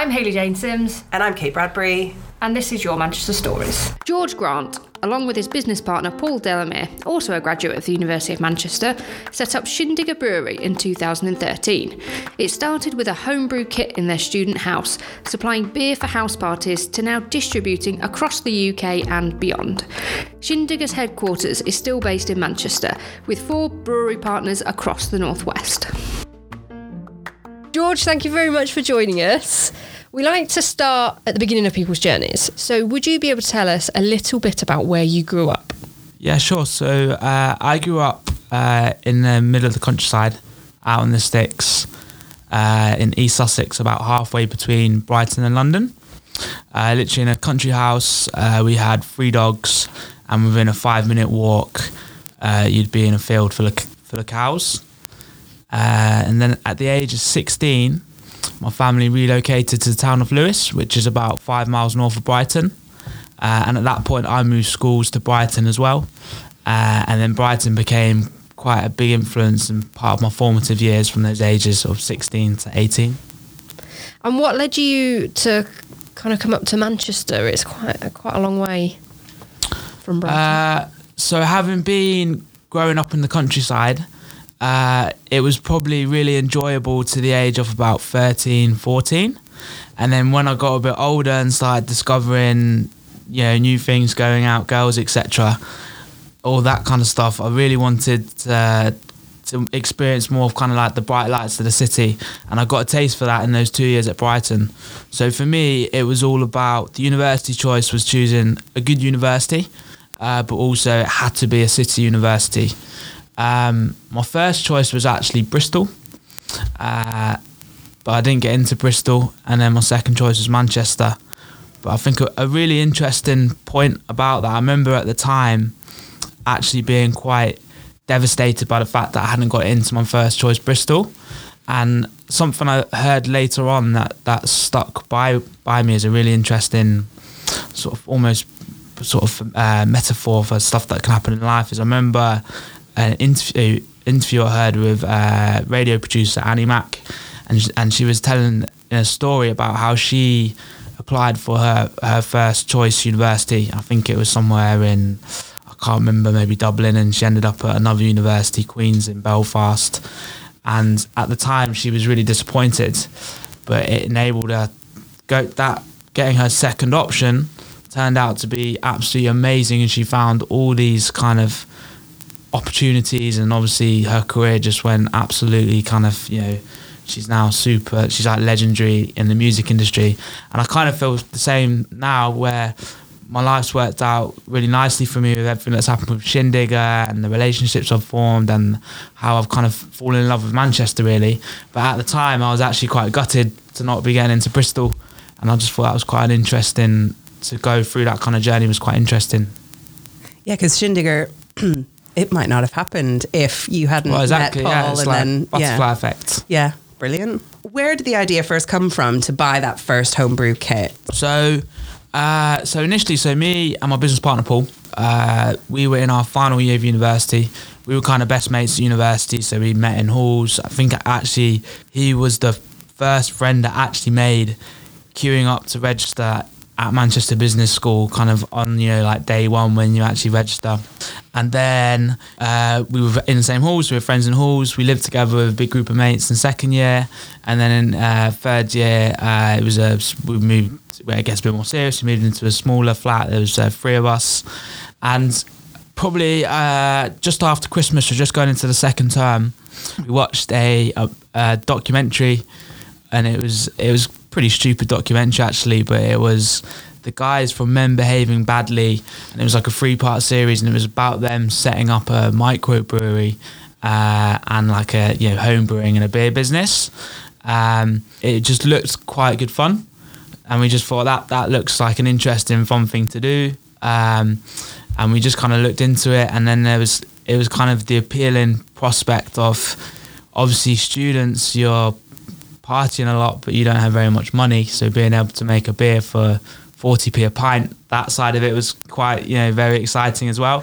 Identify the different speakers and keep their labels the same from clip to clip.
Speaker 1: I'm Hayley Jane Sims,
Speaker 2: And I'm Kate Bradbury.
Speaker 1: and this is Your Manchester Stories. George Grant, along with his business partner Paul Delamere, also a graduate of the University of Manchester, set up Shindigger Brewery in 2013. It started with a homebrew kit in their student house, supplying beer for house parties, to now distributing across the UK and beyond. Shindigger's headquarters is still based in Manchester, with four brewery partners across the northwest.
Speaker 3: George, thank you very much for joining us. We like to start at the beginning of people's journeys. So, would you be able to tell us a little bit about where you grew up?
Speaker 4: Yeah, sure. So uh, I grew up uh, in the middle of the countryside, out in the sticks, uh, in East Sussex, about halfway between Brighton and London. Uh, literally in a country house, uh, we had three dogs, and within a five-minute walk, uh, you'd be in a field full of full of cows. Uh, and then at the age of 16, my family relocated to the town of Lewes, which is about five miles north of Brighton. Uh, and at that point, I moved schools to Brighton as well. Uh, and then Brighton became quite a big influence and part of my formative years from those ages of 16 to 18.
Speaker 3: And what led you to kind of come up to Manchester? It's quite a, quite a long way from Brighton.
Speaker 4: Uh, so, having been growing up in the countryside, uh, it was probably really enjoyable to the age of about 13, 14. And then when I got a bit older and started discovering, you know, new things, going out, girls, etc., all that kind of stuff, I really wanted uh, to experience more of kind of like the bright lights of the city. And I got a taste for that in those two years at Brighton. So for me, it was all about the university choice was choosing a good university, uh, but also it had to be a city university. Um, my first choice was actually Bristol, uh, but I didn't get into Bristol. And then my second choice was Manchester. But I think a, a really interesting point about that, I remember at the time actually being quite devastated by the fact that I hadn't got into my first choice, Bristol. And something I heard later on that, that stuck by by me is a really interesting sort of almost sort of uh, metaphor for stuff that can happen in life is I remember an interview interview I heard with uh, radio producer Annie Mac, and sh- and she was telling a story about how she applied for her her first choice university. I think it was somewhere in I can't remember maybe Dublin, and she ended up at another university, Queen's in Belfast. And at the time, she was really disappointed, but it enabled her go that getting her second option turned out to be absolutely amazing, and she found all these kind of opportunities and obviously her career just went absolutely kind of you know she's now super she's like legendary in the music industry. And I kind of feel the same now where my life's worked out really nicely for me with everything that's happened with Shindigger and the relationships I've formed and how I've kind of fallen in love with Manchester really. But at the time I was actually quite gutted to not be getting into Bristol. And I just thought that was quite an interesting to go through that kind of journey was quite interesting.
Speaker 2: Yeah, because Shindigger, it might not have happened if you hadn't
Speaker 4: well exactly
Speaker 2: met Paul
Speaker 4: yeah
Speaker 2: and
Speaker 4: like
Speaker 2: then
Speaker 4: butterfly
Speaker 2: yeah,
Speaker 4: effect
Speaker 2: yeah, brilliant. Where did the idea first come from to buy that first homebrew kit?
Speaker 4: So, uh, so initially, so me and my business partner Paul, uh, we were in our final year of university. We were kind of best mates at university, so we met in halls. I think actually he was the first friend that actually made queuing up to register at Manchester Business School, kind of on you know like day one when you actually register. And then uh, we were in the same halls. We were friends in halls. We lived together with a big group of mates in second year, and then in uh, third year uh, it was a we moved. Where it gets a bit more serious. We moved into a smaller flat. There was uh, three of us, and probably uh, just after Christmas, we're just going into the second term. We watched a, a, a documentary, and it was it was pretty stupid documentary actually, but it was the guys from Men Behaving Badly, and it was like a three part series, and it was about them setting up a microbrewery uh, and like a you know home brewing and a beer business. Um, it just looked quite good fun, and we just thought that that looks like an interesting, fun thing to do. Um, and we just kind of looked into it, and then there was it was kind of the appealing prospect of obviously students you're partying a lot, but you don't have very much money. So being able to make a beer for 40p a pint, that side of it was quite, you know, very exciting as well.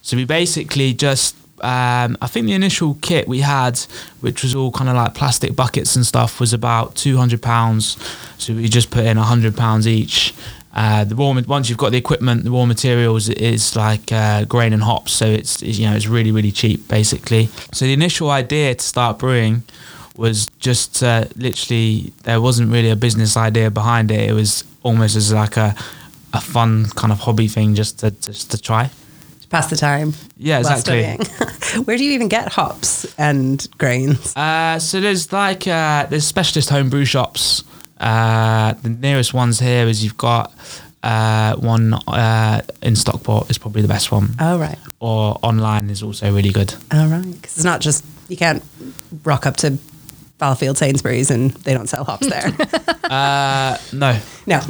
Speaker 4: So we basically just um, I think the initial kit we had, which was all kind of like plastic buckets and stuff, was about two hundred pounds. So we just put in hundred pounds each. Uh, the raw once you've got the equipment, the raw materials is like uh, grain and hops, so it's you know it's really really cheap basically. So the initial idea to start brewing was just uh, literally there wasn't really a business idea behind it. It was almost as like a a fun kind of hobby thing just to just to try.
Speaker 2: To pass the time.
Speaker 4: Yeah, exactly.
Speaker 2: Where do you even get hops and grains?
Speaker 4: Uh, so there's like uh, there's specialist home brew shops. Uh, the nearest ones here is you've got uh, one uh, in Stockport is probably the best one,
Speaker 2: Oh right.
Speaker 4: or online is also really good.
Speaker 2: Oh right. Because it's not just you can't rock up to Fallowfield Sainsbury's and they don't sell hops there.
Speaker 4: Uh, no,
Speaker 2: no.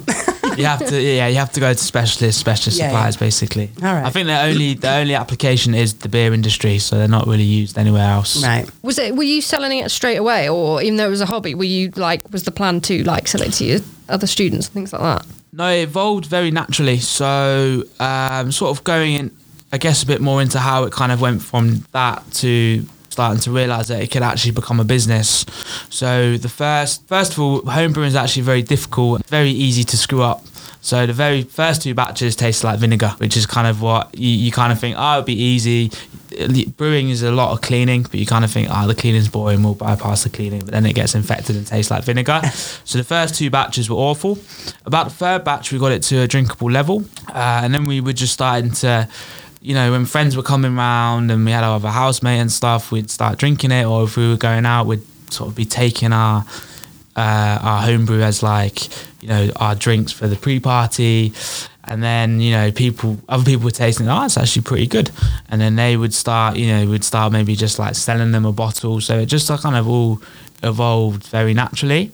Speaker 4: you have to yeah you have to go to specialist specialist
Speaker 2: Yeah,
Speaker 4: suppliers
Speaker 2: yeah.
Speaker 4: basically.
Speaker 2: All right.
Speaker 4: I think the only the only application is the beer industry, so they're not really used anywhere else.
Speaker 2: right.
Speaker 3: Was it? Were you selling it straight away, or even though it was a hobby, were you like? Was the plan to like sell it to your other students and things like that?
Speaker 4: No, it evolved very naturally. So, um, sort of going in, I guess, a bit more into how it kind of went from that to starting to realize that it could actually become a business. So, the first, first of all, homebrewing is actually very difficult, very easy to screw up. So, the very first two batches taste like vinegar, which is kind of what you, you kind of think, oh, it'd be easy. Brewing is a lot of cleaning, but you kind of think, oh, the cleaning's boring, we'll bypass the cleaning. But then it gets infected and tastes like vinegar. so the first two batches were awful. About the third batch, we got it to a drinkable level. Uh, and then we were just starting to, you know, when friends were coming round and we had our other housemate and stuff, we'd start drinking it. Or if we were going out, we'd sort of be taking our uh, our homebrew as like you know our drinks for the pre-party. And then you know people other people were tasting oh it's actually pretty good. And then they would start you know would start maybe just like selling them a bottle. So it just kind of all evolved very naturally.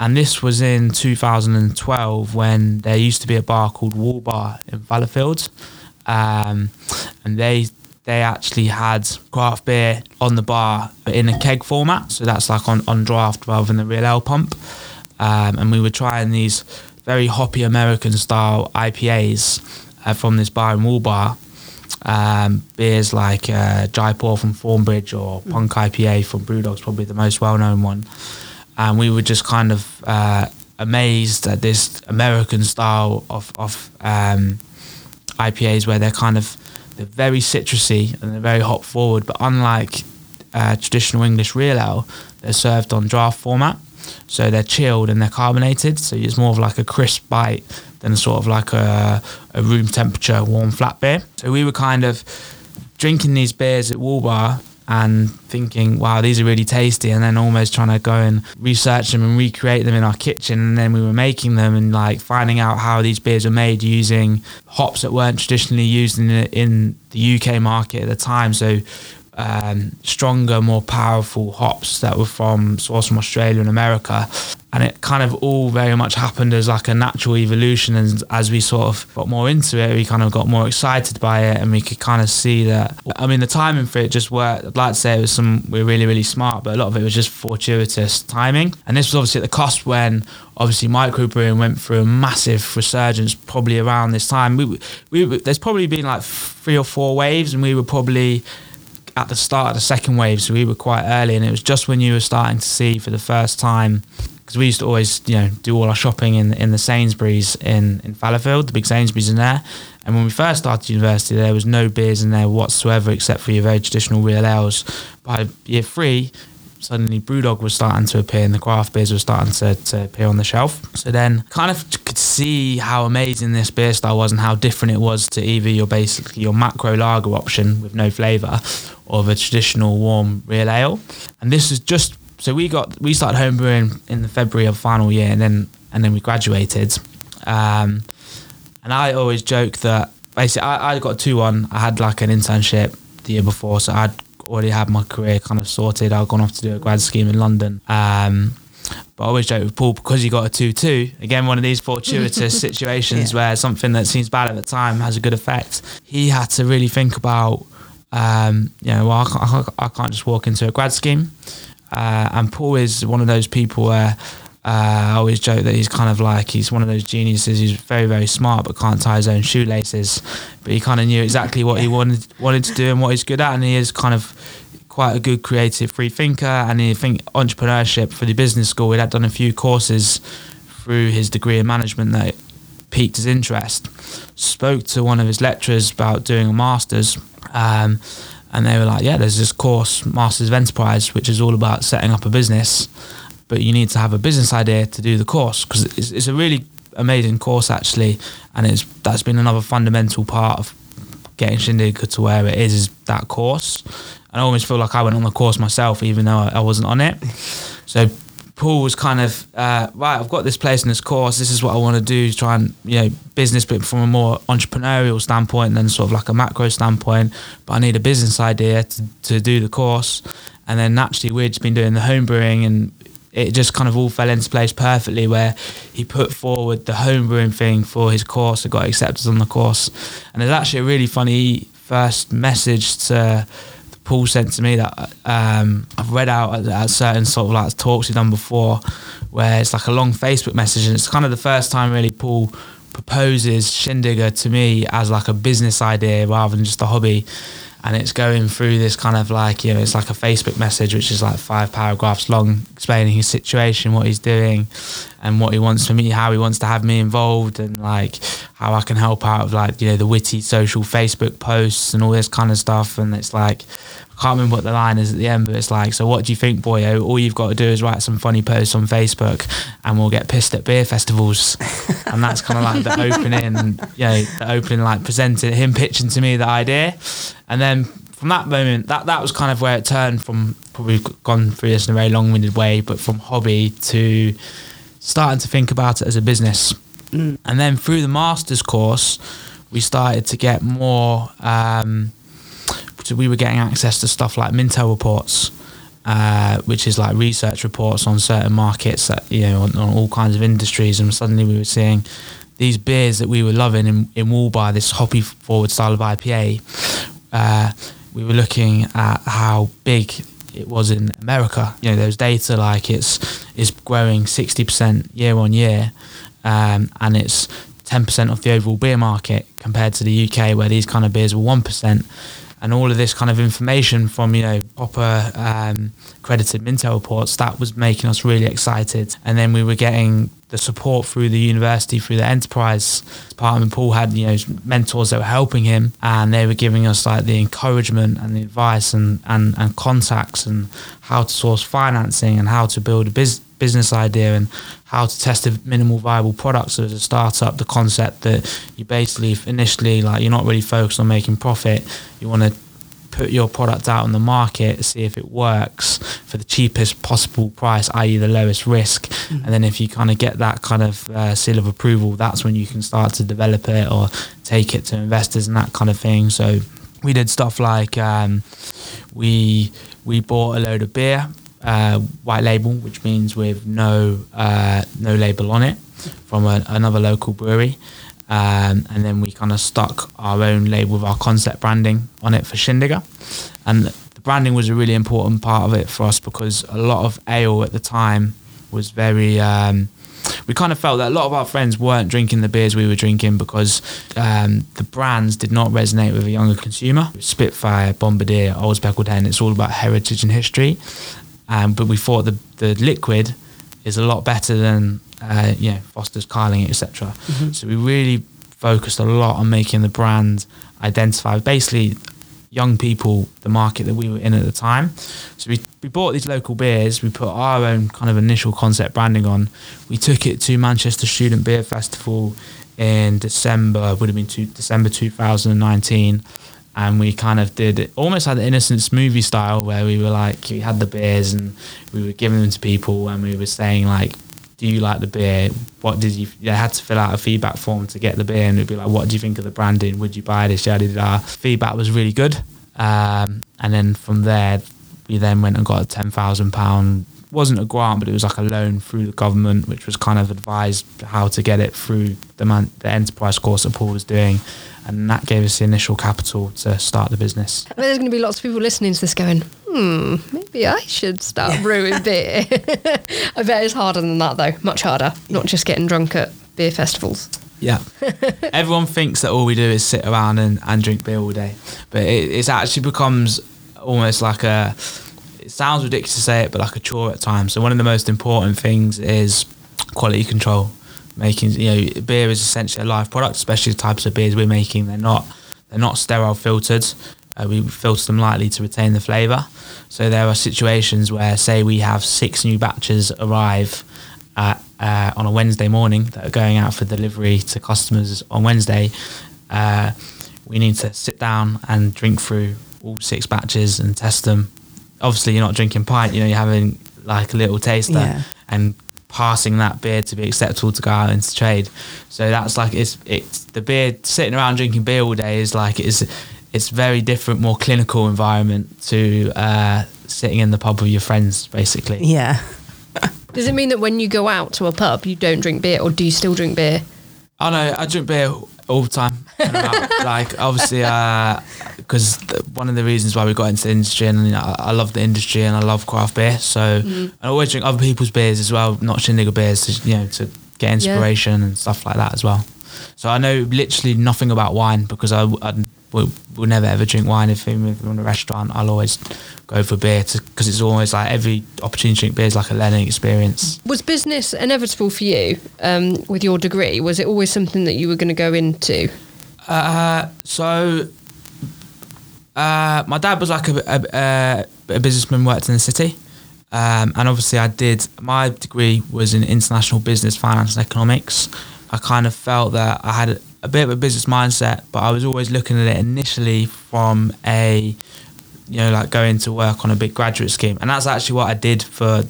Speaker 4: And this was in 2012 when there used to be a bar called Wall Bar in Fallowfield um, and they they actually had craft beer on the bar but in a keg format. So that's like on, on draft rather than the real ale pump. Um, and we were trying these very hoppy American style IPAs uh, from this bar in Wall Bar um, beers like uh, Jaipur from Thornbridge or Punk IPA from Brewdog's probably the most well known one. And we were just kind of uh, amazed at this American style of, of um, IPAs where they're kind of they're very citrusy and they're very hop forward, but unlike uh, traditional English real ale, they're served on draft format, so they're chilled and they're carbonated, so it's more of like a crisp bite than sort of like a, a room temperature warm flat beer. So we were kind of drinking these beers at Wall Bar and thinking, wow, these are really tasty, and then almost trying to go and research them and recreate them in our kitchen. And then we were making them and like finding out how these beers were made using hops that weren't traditionally used in the, in the UK market at the time. So um, stronger, more powerful hops that were from sourced from Australia and America. And it kind of all very much happened as like a natural evolution. And as we sort of got more into it, we kind of got more excited by it, and we could kind of see that. I mean, the timing for it just worked. I'd like to say it was some we are really really smart, but a lot of it was just fortuitous timing. And this was obviously at the cost when obviously microbrewing went through a massive resurgence probably around this time. We, we there's probably been like three or four waves, and we were probably at the start of the second wave, so we were quite early, and it was just when you were starting to see for the first time. Because we used to always, you know, do all our shopping in in the Sainsbury's in in Fallowfield, the big Sainsbury's in there. And when we first started university, there was no beers in there whatsoever except for your very traditional real ales. By year three, suddenly Brewdog was starting to appear and the craft beers were starting to, to appear on the shelf. So then kind of could see how amazing this beer style was and how different it was to either your basically your macro lager option with no flavour or the traditional warm real ale. And this is just so we got we started homebrewing in the February of final year and then and then we graduated. Um, and I always joke that basically I, I got two one. I had like an internship the year before, so I'd already had my career kind of sorted. I'd gone off to do a grad scheme in London. Um, but I always joke with Paul because he got a 2 2. Again, one of these fortuitous situations
Speaker 2: Yeah.
Speaker 4: where something that seems bad at the time has a good effect. He had to really think about, um, you know, well, I can't, I can't just walk into a grad scheme. Uh, and Paul is one of those people where Uh, I always joke that he's kind of like he's one of those geniuses who's very very smart but can't tie his own shoelaces. But he kind of knew exactly what he wanted wanted to do and what he's good at, and he is kind of quite a good creative free thinker. And I think entrepreneurship for the business school, he had done a few courses through his degree in management that piqued his interest. Spoke to one of his lecturers about doing a master's. Um, and they were like, "Yeah, there's this course, Masters of Enterprise, which is all about setting up a business, but you need to have a business idea to do the course because it's, it's a really amazing course actually, and it's that's been another fundamental part of getting Shindigger to where it is is that course. And I almost feel like I went on the course myself, even though I, I wasn't on it. So Paul was kind of uh, right. I've got this place in this course. This is what I want to do. Try and you know business, but from a more entrepreneurial standpoint than sort of like a macro standpoint. But I need a business idea to, to do the course. And then naturally, we'd just been doing the home brewing, and it just kind of all fell into place perfectly. Where he put forward the homebrewing thing for his course, it got accepted on the course. And there's actually a really funny first message to Paul sent to me that um, I've read out at, at, certain sort of like talks he's done before, where it's like a long Facebook message, and it's kind of the first time really Paul proposes Shindigger to me as like a business idea rather than just a hobby. And it's going through this kind of like, you know, it's like a Facebook message, which is like five paragraphs long, explaining his situation, what he's doing, and what he wants from me, how he wants to have me involved, and like how I can help out with like, you know, the witty social Facebook posts and all this kind of stuff. And it's like, can't remember what the line is at the end, but it's like, so what do you think, boyo? All you've got to do is write some funny posts on Facebook, and we'll get pissed at beer festivals, and that's kind of like the opening, you know, the opening like presenting him pitching to me the idea, and then from that moment, that that was kind of where it turned from probably gone through this in a very long-winded way, but from hobby to starting to think about it as a business, mm. and then through the masters course, we started to get more. Um, so we were getting access to stuff like Mintel reports, uh, which is like research reports on certain markets that you know on, on, all kinds of industries, and suddenly we were seeing these beers that we were loving in, in Woolbar, this hoppy forward style of IPA. Uh, we were looking at how big it was in America. You know, there's data like it's is growing 60% year on year, um, and it's 10% of the overall beer market compared to the UK, where these kind of beers were 1% and all of this kind of information from you know proper um, credited Mintel reports that was making us really excited. And then we were getting the support through the university, through the enterprise department. Paul had you know mentors that were helping him, and they were giving us like the encouragement and the advice and and, and contacts and how to source financing and how to build a business business idea and how to test a minimal viable product. So as a startup, the concept that you basically initially like you're not really focused on making profit. You want to put your product out on the market, see if it works for the cheapest possible price, i.e., the lowest risk. Mm-hmm. And then if you kind of get that kind of uh, seal of approval, that's when you can start to develop it or take it to investors and that kind of thing. So we did stuff like um, we we bought a load of beer uh, white label, which means with no uh, no label on it, from a, another local brewery. Um, and then we kind of stuck our own label with our concept branding on it for Shindigger. And the branding was a really important part of it for us because a lot of ale at the time was very. Um, we kind of felt that a lot of our friends weren't drinking the beers we were drinking because um, the brands did not resonate with a younger consumer. Spitfire, Bombardier, Old Speckled Hen, it's all about heritage and history. Um, but we thought the the liquid is a lot better than uh, you know Foster's, Carling, etc. Mm-hmm. So we really focused a lot on making the brand identify basically young people, the market that we were in at the time. So we, we bought these local beers, we put our own kind of initial concept branding on. We took it to Manchester Student Beer Festival in December, would have been two, December 2019 and we kind of did it almost like the innocence movie style where we were like we had the beers and we were giving them to people and we were saying like do you like the beer? What did you you had to fill out a feedback form to get the beer and it'd be like what do you think of the branding? Would you buy this? Yada yada. Feedback was really good. Um, and then from there we then went and got a ten thousand pound wasn't a grant, but it was like a loan through the government, which was kind of advised how to get it through the, man, the enterprise course that Paul was doing. And that gave us the initial capital to start the business.
Speaker 3: I mean, There's going to be lots of people listening to this going, hmm, maybe I should start brewing beer. I bet it's harder than that though, much harder. Not just getting drunk at beer festivals.
Speaker 4: Yeah. Everyone thinks that all we do is sit around and, and drink beer all day, but it it's actually becomes almost like a. It sounds ridiculous to say it, but like a chore at times. So one of the most important things is quality control. Making you know beer is essentially a live product, especially the types of beers we're making. They're not they're not sterile filtered. Uh, we filter them lightly to retain the flavour. So there are situations where, say, we have six new batches arrive at, uh, on a Wednesday morning that are going out for delivery to customers on Wednesday. Uh, we need to sit down and drink through all six batches and test them. Obviously, you're not drinking pint. You know, you're having like a little taster
Speaker 2: Yeah.
Speaker 4: and passing that beer to be acceptable to go out into trade. So that's like it's it's the beer sitting around drinking beer all day is like it's it's very different, more clinical environment to uh, sitting in the pub with your friends, basically.
Speaker 2: Yeah.
Speaker 3: Does it mean that when you go out to a pub, you don't drink beer, or do you still drink beer?
Speaker 4: Oh know. I drink beer all the time. when I'm out. like obviously, uh, because one of the reasons why we got into the industry, and you know, I, I love the industry and I love craft beer. So mm-hmm. I always drink other people's beers as well, not Shindigger beers, to, you know, to get inspiration and stuff like that as well. So I know literally nothing about wine because I, I will, will never ever drink wine. If we're in a restaurant, I'll always go for beer because it's always like every opportunity to drink beer is like a learning experience.
Speaker 3: Was business inevitable for you um, with your degree? Was it always something that you were going to go into?
Speaker 4: Uh, so uh, my dad was like a, a, a, a businessman, worked in the city, um, and obviously I did. My degree was in international business, finance, and economics. I kind of felt that I had a, bit of a business mindset, but I was always looking at it initially from a, you know, like going to work on a big graduate scheme, and that's actually what I did for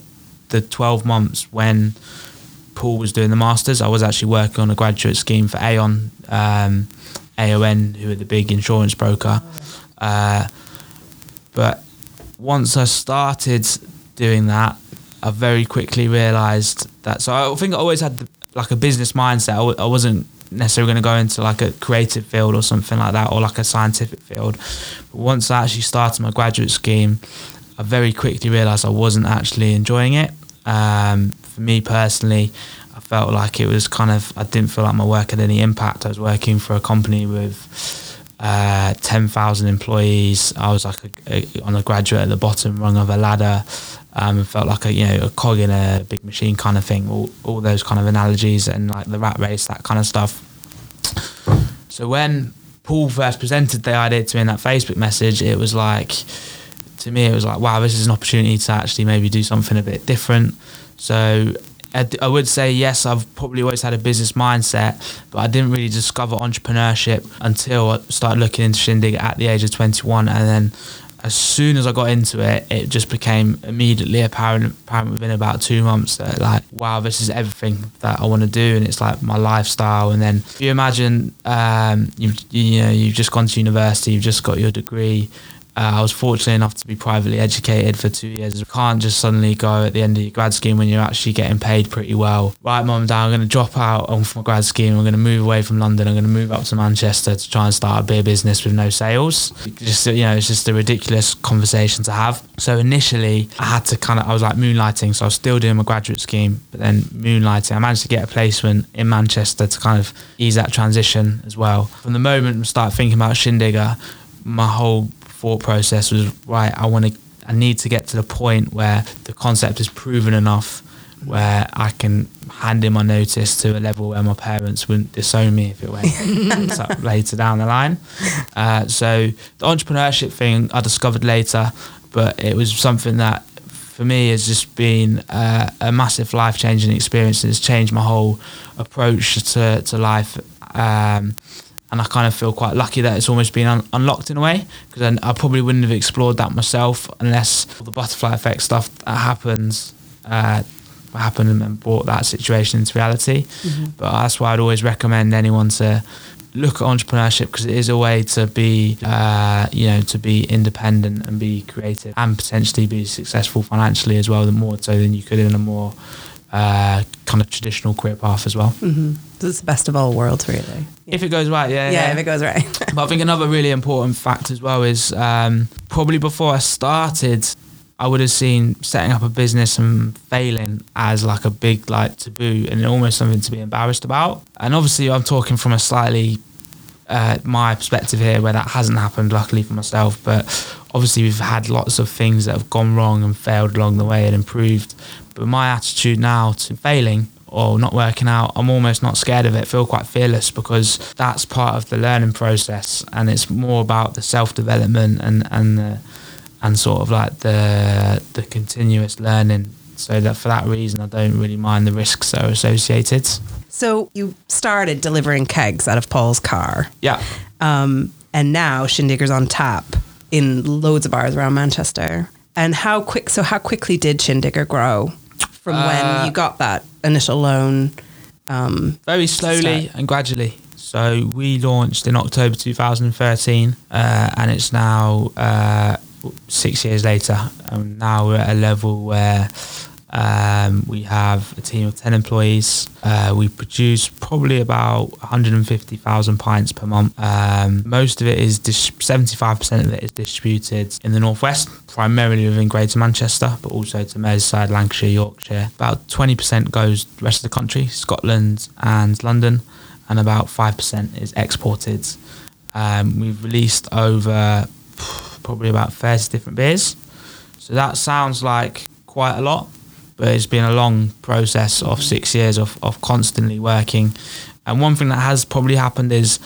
Speaker 4: the twelve months when Paul was doing the masters. I was actually working on a graduate scheme for Aon, um, AON, who are the big insurance broker. Uh, but once I started doing that, I very quickly realised that. So I think I always had the, like a business mindset. I wasn't necessarily going to go into like a creative field or something like that, or like a scientific field. But once I actually started my graduate scheme, I very quickly realised I wasn't actually enjoying it. Um, for me personally, I felt like it was kind of I didn't feel like my work had any impact. I was working for a company with uh, ten thousand employees. I was like a, a, on a graduate at the bottom rung of a ladder. Um, felt like a you know a cog in a big machine kind of thing. All all those kind of analogies and like the rat race, that kind of stuff. So when Paul first presented the idea to me in that Facebook message, it was like to me it was like wow, this is an opportunity to actually maybe do something a bit different. So I, would say yes, I've probably always had a business mindset, but I didn't really discover entrepreneurship until I started looking into Shindig at the age of 21, and then as soon as I got into it, it just became immediately apparent, apparent within about two months that like, wow, this is everything that I want to do, and it's like my lifestyle. And then if you imagine, um, you you know, you've just gone to university, you've just got your degree. Uh, I was fortunate enough to be privately educated for two years. You can't just suddenly go at the end of your grad scheme when you're actually getting paid pretty well. Right, mum and dad, I'm going to drop out of my grad scheme. I'm going to move away from London. I'm going to move up to Manchester to try and start a beer business with no sales. Just you know, it's just a ridiculous conversation to have. So initially, I had to kind of, I was like moonlighting. So I was still doing my graduate scheme, but then moonlighting. I managed to get a placement in Manchester to kind of ease that transition as well. From the moment I started thinking about Shindigger, my whole thought process was right. I want to. I need to get to the point where the concept is proven enough, where I can hand in my notice to a level where my parents wouldn't disown me if it went so later down the line. Uh, so the entrepreneurship thing I discovered later, but it was something that for me has just been uh, a massive life changing experience. It's changed my whole approach to to life. Um, and I kind of feel quite lucky that it's almost been un- unlocked in a way because I, I probably wouldn't have explored that myself unless all the butterfly effect stuff that happens uh, happened and brought that situation into reality. But that's why I'd always recommend anyone to look at entrepreneurship because it is a way to be, uh, you know, to be independent and be creative and potentially be successful financially as well, more so than you could in a more uh, kind of traditional career path as well.
Speaker 2: Mm-hmm. It's the best of all worlds, really.
Speaker 4: If it goes right, yeah.
Speaker 2: Yeah, if it goes right.
Speaker 4: but I think another really important fact as well is um, probably before I started, I would have seen setting up a business and failing as like a big like taboo and almost something to be embarrassed about. And obviously, I'm talking from a slightly uh, my perspective here where that hasn't happened, luckily for myself. But obviously, we've had lots of things that have gone wrong and failed along the way and improved. But my attitude now to failing or not working out, I'm almost not scared of it. I feel quite fearless because that's part of the learning process, and it's more about the self development and and the, and sort of like the the continuous learning. So that for that reason, I don't really mind the risks that are associated.
Speaker 2: So you started delivering kegs out of Paul's car.
Speaker 4: Yeah.
Speaker 2: Um, and now Shindigger's on tap in loads of bars around Manchester. And how quick? So how quickly did Shindigger grow from uh, when you got that initial loan?
Speaker 4: Um, very slowly and gradually. So we launched in October 2013, uh, and it's now uh, six years later. And now we're at a level where um, we have a team of 10 employees. Uh, we produce probably about 150,000 pints per month. Um, most of it is, dis- 75% of it is distributed in the Northwest, primarily within Greater Manchester, but also to Merseyside, Lancashire, Yorkshire. About 20% goes the rest of the country, Scotland and London, and about 5% is exported. Um, we've released over probably about 30 different beers. So that sounds like quite a lot, but it's been a long process of six years of, of constantly working. And one thing that has probably happened is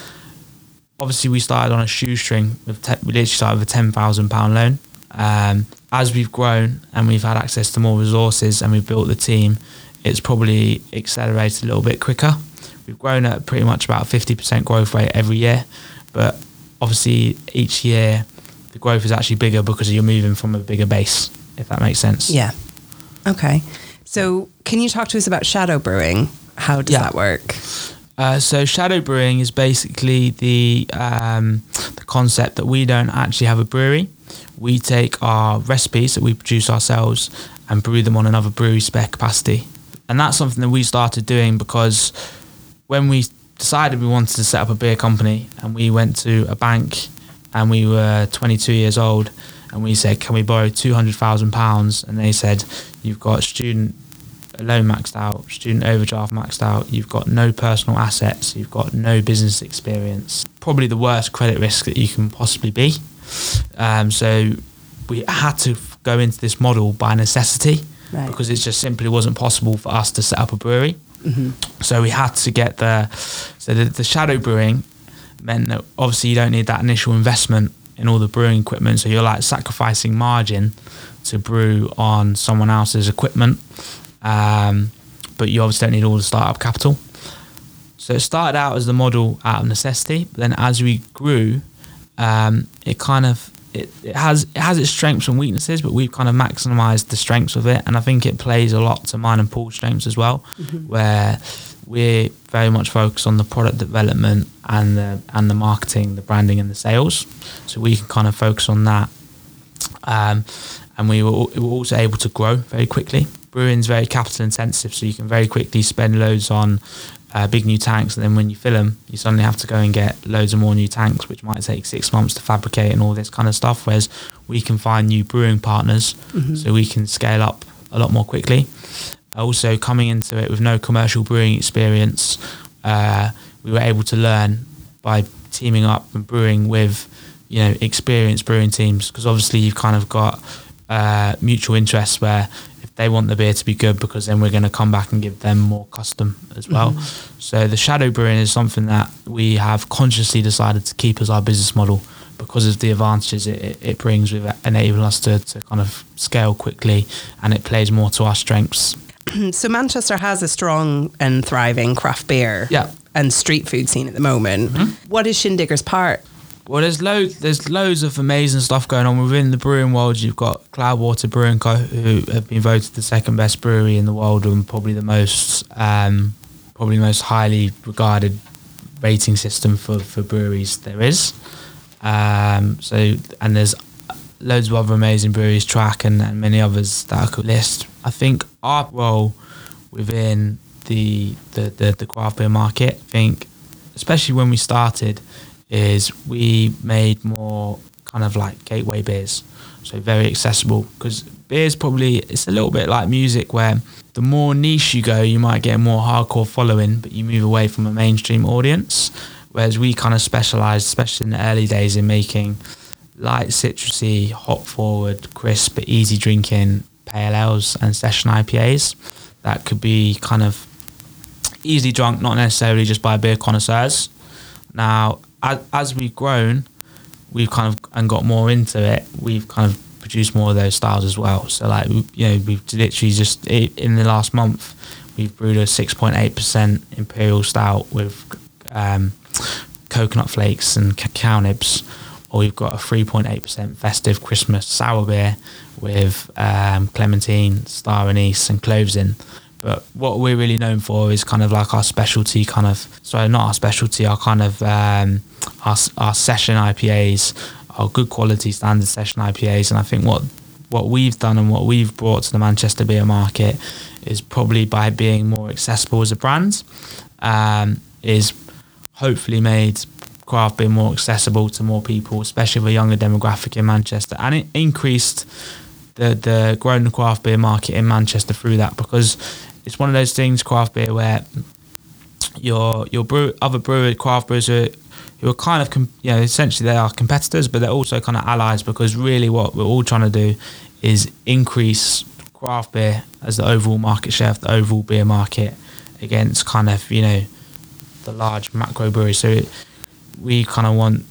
Speaker 4: obviously we started on a shoestring. With te- we literally started with a ten thousand pound loan. Um, as we've grown and we've had access to more resources and we've built the team, it's probably accelerated a little bit quicker. We've grown at pretty much about fifty percent growth rate every year, but obviously each year the growth is actually bigger because you're moving from a bigger base. If that makes sense.
Speaker 2: Yeah. Okay. So, can you talk to us about shadow brewing? How does yeah. that work?
Speaker 4: Uh, so shadow brewing is basically the um, the concept that we don't actually have a brewery. We take our recipes that we produce ourselves and brew them on another brewery spare capacity, and that's something that we started doing because when we decided we wanted to set up a beer company and we went to a bank and we were 22 years old and we said, "Can we borrow two hundred thousand pounds?" And they said, "You've got student loan maxed out, student overdraft maxed out. You've got no personal assets. You've got no business experience. Probably the worst credit risk that you can possibly be." Um, so we had to go into this model by necessity right. because it just simply wasn't possible for us to set up a brewery. Mm-hmm. So we had to get the so the, the shadow brewing meant that obviously you don't need that initial investment in all the brewing equipment. So you're like sacrificing margin to brew on someone else's equipment, um, but you obviously don't need all the startup capital. So it started out as the model out of necessity, but then as we grew, um, it kind of it, it has it has its strengths and weaknesses, but we've kind of maximised the strengths of it, and I think it plays a lot to mine and Paul's strengths as well, mm-hmm. where we're very much focused on the product development and the and the marketing, the branding, and the sales. So we can kind of focus on that. Um, and we were, we were also able to grow very quickly. Brewing's very capital intensive, so you can very quickly spend loads on uh, big new tanks, and then when you fill them, you suddenly have to go and get loads of more new tanks, which might take six months to fabricate and all this kind of stuff. Whereas we can find new brewing partners, mm-hmm. so we can scale up a lot more quickly. Also, coming into it with no commercial brewing experience, uh, we were able to learn by teaming up and brewing with, you know, experienced brewing teams. Because obviously, you've kind of got uh, mutual interests where if they want the beer to be good, because then we're going to come back and give them more custom as well. Mm-hmm. So the shadow brewing is something that we have consciously decided to keep as our business model because of the advantages it, it brings with enabling us to, to kind of scale quickly and it plays more to our strengths
Speaker 2: so Manchester has a strong and thriving craft beer
Speaker 4: yeah.
Speaker 2: and street food scene at the moment. Mm-hmm. What is Shindigger's part?
Speaker 4: Well, there's loads. There's loads of amazing stuff going on within the brewing world. You've got Cloudwater Brewing Co, who have been voted the second best brewery in the world and probably the most, um, probably most highly regarded rating system for, for breweries there is. Um, so, and there's loads of other amazing breweries, Track and, and many others that I could list. I think our role within the the, the, the craft beer market. I think, especially when we started, is we made more kind of like gateway beers, so very accessible because beers probably it's a little bit like music where the more niche you go, you might get a more hardcore following, but you move away from a mainstream audience. Whereas we kind of specialised, especially in the early days, in making light citrusy, hop forward, crisp, but easy drinking pale ales and session IPAs that could be kind of easily drunk, not necessarily just by beer connoisseurs. Now, as, as we've grown, we've kind of and got more into it. We've kind of produced more of those styles as well. So, like you know, we've literally just in the last month, we've brewed a six point eight percent imperial stout with um, coconut flakes and cacao nibs or we've got a 3.8% festive Christmas sour beer with um, clementine, star anise, and cloves in. But what we're really known for is kind of like our specialty, kind of sorry, not our specialty, our kind of um, our our session IPAs, our good quality standard session IPAs, and I think what what we've done and what we've brought to the Manchester beer market is probably by being more accessible as a brand, um, is hopefully made craft beer more accessible to more people, especially the younger demographic in Manchester, and it increased the the growing craft beer market in Manchester through that because it's one of those things craft beer where your your brew other brewer craft brewers are who are kind of you know essentially they are competitors but they're also kind of allies because really what we're all trying to do is increase craft beer as the overall market share of the overall beer market against kind of you know the large macro breweries. So we kind of want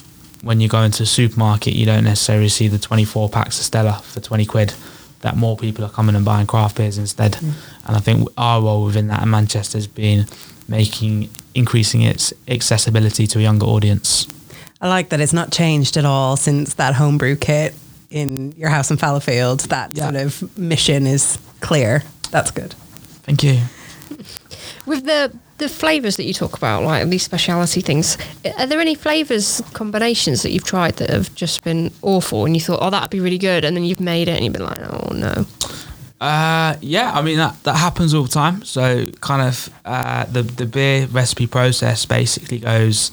Speaker 4: when you go into a supermarket, you don't necessarily see the 24 packs of Stella for 20 quid. That more people are coming and buying craft beers instead. Mm. And I think our role within that in Manchester has been making increasing its accessibility to a younger audience.
Speaker 2: I like that it's not changed at all since that homebrew kit in your house in Fallowfield. That yeah. sort of mission is clear. That's good.
Speaker 4: Thank you.
Speaker 3: With the the flavors that you talk about, like these specialty things, are there any flavors combinations that you've tried that have just been awful and you thought, oh, that'd be really good, and then you've made it and you've been like, oh no.
Speaker 4: Uh, yeah, I mean that that happens all the time. So kind of uh, the the beer recipe process basically goes.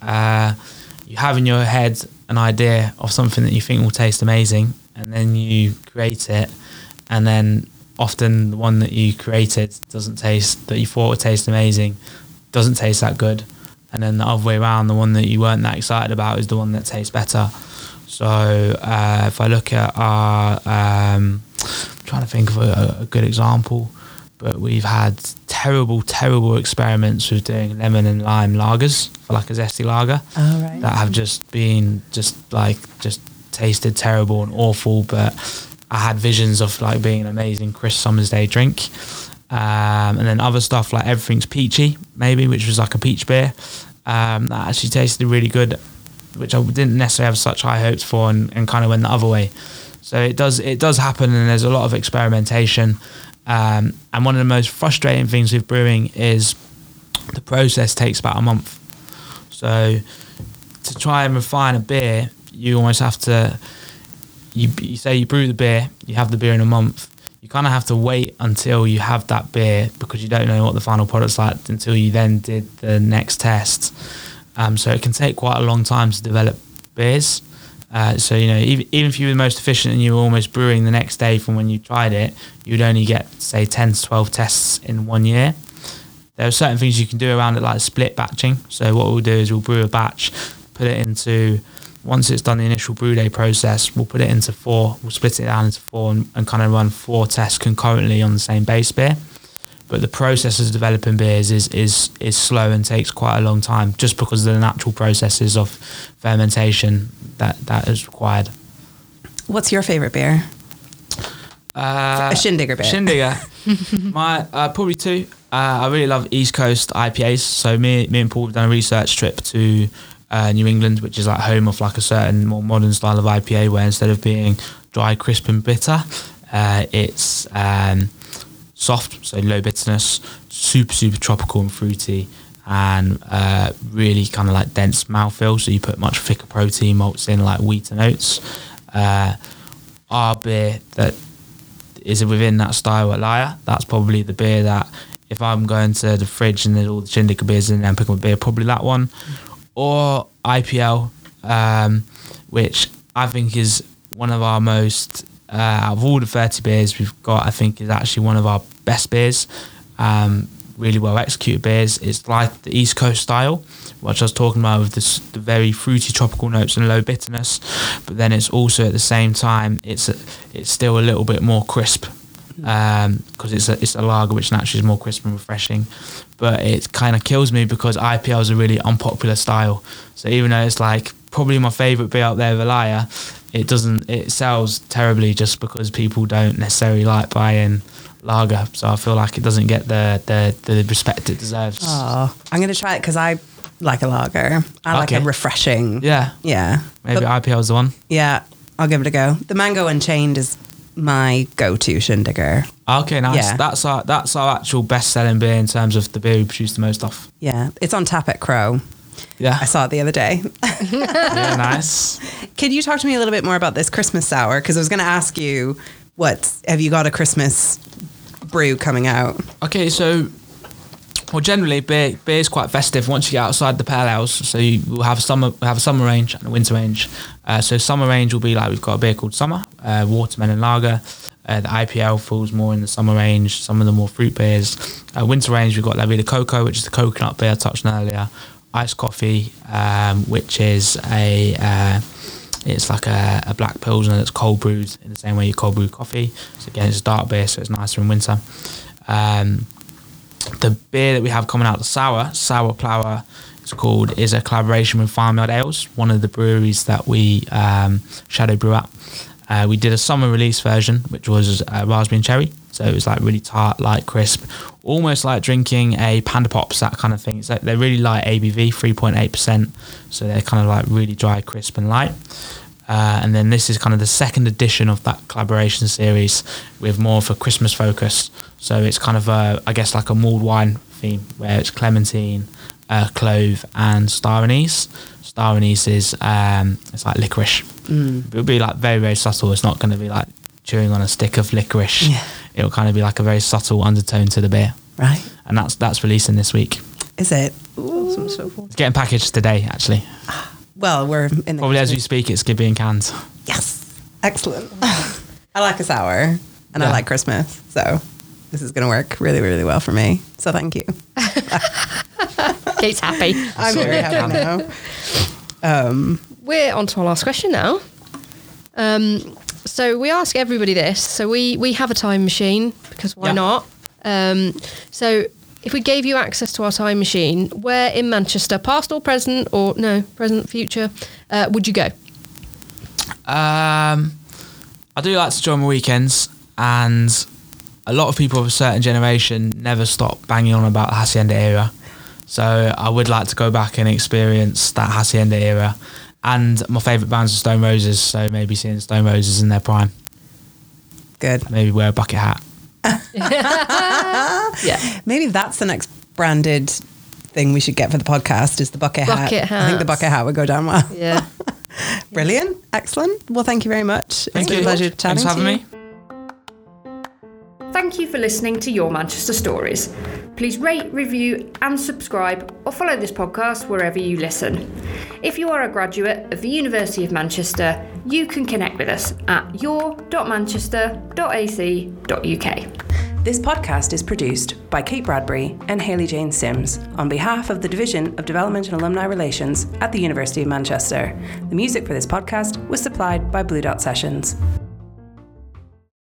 Speaker 4: Uh, you have in your head an idea of something that you think will taste amazing, and then you create it, and then often the one that you created doesn't taste that you thought would taste amazing doesn't taste that good and then the other way around the one that you weren't that excited about is the one that tastes better so uh, if I look at our um, I'm trying to think of a, a, good example but we've had terrible terrible experiments with doing lemon and lime lagers for like a zesty lager
Speaker 2: oh, right.
Speaker 4: that have just been just like just tasted terrible and awful but I had visions of like being an amazing Chris Summer's Day drink. Um, and then other stuff like everything's peachy, maybe, which was like a peach beer. Um, that actually tasted really good, which I didn't necessarily have such high hopes for, and, and kind of went the other way. So it does it does happen, and there's a lot of experimentation. Um, and one of the most frustrating things with brewing is the process takes about a month. So to try and refine a beer, you almost have to you, you say you brew the beer, you have the beer in a month. You kind of have to wait until you have that beer because you don't know what the final product's like until you then did the next test. Um, so it can take quite a long time to develop beers. Uh, so you know, even, even if you were the most efficient and you were almost brewing the next day from when you tried it, you'd only get say ten to twelve tests in one year. There are certain things you can do around it, like split batching. So what we'll do is we'll brew a batch, put it into once it's done the initial brew day process, we'll put it into four, we'll split it down into four and, and kind of run four tests concurrently on the same base beer. But the process of developing beers is, is, is slow and takes quite a long time just because of the natural processes of fermentation that, that is required.
Speaker 2: What's your favourite beer?
Speaker 4: Uh,
Speaker 2: a Shindigger beer.
Speaker 4: Shindigger. My uh, probably two. Uh, I really love East Coast IPAs. So me, me and Paul have done a research trip to uh, New England, which is like home of like a certain more modern style of IPA, where instead of being dry, crisp, and bitter, uh, it's um, soft, so low bitterness, super super tropical and fruity, and uh, really kind of like dense mouthfeel. So you put much thicker protein malts in, like wheat and oats. Uh, our beer that is within that style at Lyre. That's probably the beer that if I'm going to the fridge and there's all the Shindigger beers in there and picking up a beer, probably that one. Or IPL, um, which I think is one of our most, uh, out of all the 30 beers we've got, I think is actually one of our best beers. Um, really well executed beers. It's like the East Coast style, which I was talking about with this, the very fruity tropical notes and low bitterness. But then it's also at the same time, it's it's still a little bit more crisp because um, it's a it's a lager which naturally is more crisp and refreshing. But it kind of kills me because IPL is a really unpopular style. So even though it's like probably my favourite beer out there, Valaya, it doesn't it sells terribly just because people don't necessarily like buying lager. So I feel like it doesn't get the the, the respect it deserves.
Speaker 2: Oh, I'm gonna try it because I like a lager. I like a refreshing.
Speaker 4: Yeah,
Speaker 2: Yeah.
Speaker 4: maybe
Speaker 2: But-
Speaker 4: is the one.
Speaker 2: yeah, I'll give it a go. The Mango Unchained is my go-to Shindigger.
Speaker 4: Okay, nice.
Speaker 2: Yeah.
Speaker 4: That's our that's our actual best selling beer in terms of the beer we produce the most of.
Speaker 2: Yeah, it's on tap at Crow.
Speaker 4: Yeah,
Speaker 2: I saw it the other day.
Speaker 4: yeah, nice.
Speaker 2: Can you talk to me a little bit more about this Christmas sour? Because I was going to ask you, what have you got a Christmas brew coming out?
Speaker 4: Okay, so well, generally beer beer is quite festive once you get outside the pale ales. So you will have a summer we have a summer range and a winter range. Uh, so summer range will be like we've got a beer called Summer, uh, watermelon lager. Uh, the IPL falls more in the summer range. Some of the more fruit beers. Uh, winter range we've got La Vida Coco, which is the coconut beer I touched on earlier. Iced coffee, um, which is a uh, it's like a, a black pilsner that's cold brewed in the same way you cold brew coffee. So again, it's a dark beer, so it's nicer in winter. Um, the beer that we have coming out, the sour, sour flower, it's called, is a collaboration with Farmyard Ales, one of the breweries that we um, shadow brew at. Uh, we did a summer release version, which was uh, raspberry and cherry. So it was like really tart, light, crisp, almost like drinking a Panda Pops, that kind of thing. It's like they're really light ABV, 3.8%. So they're kind of like really dry, crisp, and light. Uh, and then this is kind of the second edition of that collaboration series with more of a Christmas focus. So it's kind of, a, I guess, like a mulled wine theme where it's clementine, uh, clove, and star anise. Star anise is um, it's like licorice. It'll be like very very subtle. It's not going to be like chewing on a stick of licorice.
Speaker 2: Yeah.
Speaker 4: It'll kind of be like a very subtle undertone to the beer,
Speaker 2: Right?
Speaker 4: and that's that's releasing this week.
Speaker 2: Is it?
Speaker 3: Awesome stuff.
Speaker 4: It's getting packaged today, actually.
Speaker 2: Well, we're in the
Speaker 4: Probably as we speak, it's being cans.
Speaker 2: Yes, excellent. I like a sour, and I like Christmas, so this is going to work really, really well for me. So thank you.
Speaker 3: Kate's happy.
Speaker 2: I'm
Speaker 4: Sorry,
Speaker 2: very happy now. Um,
Speaker 3: We're on to our last question now. Um, so we ask everybody this. So we we have a time machine because why
Speaker 4: Yeah.
Speaker 3: not? Um, so if we gave you access to our time machine, where in Manchester, past or present, or no, present, future, uh, would you go?
Speaker 4: Um, I do like to join my weekends, and a lot of people of a certain generation never stop banging on about the Hacienda era. So I would like to go back and experience that Hacienda era. And my favourite bands are Stone Roses, so maybe seeing Stone Roses in their prime.
Speaker 2: good.
Speaker 4: Maybe wear a bucket hat.
Speaker 3: Yeah.
Speaker 2: Maybe that's the next branded thing we should get for the podcast is the bucket,
Speaker 3: Bucket
Speaker 2: hat. I think the bucket hat would go down well.
Speaker 3: Yeah.
Speaker 2: Brilliant. Excellent. Well, thank you very much.
Speaker 4: Thank
Speaker 2: it's been
Speaker 4: you.
Speaker 2: a pleasure chatting
Speaker 4: Thanks for having
Speaker 2: to you.
Speaker 4: me.
Speaker 1: Thank you for listening to Your Manchester Stories. Please rate, review, and subscribe, or follow this podcast wherever you listen. If you are a graduate of the University of Manchester, you can connect with us at your.manchester.ac.uk.
Speaker 5: This podcast is produced by Kate Bradbury and Haley Jane Sims on behalf of the Division of Development and Alumni Relations at the University of Manchester. The music for this podcast was supplied by Blue Dot Sessions.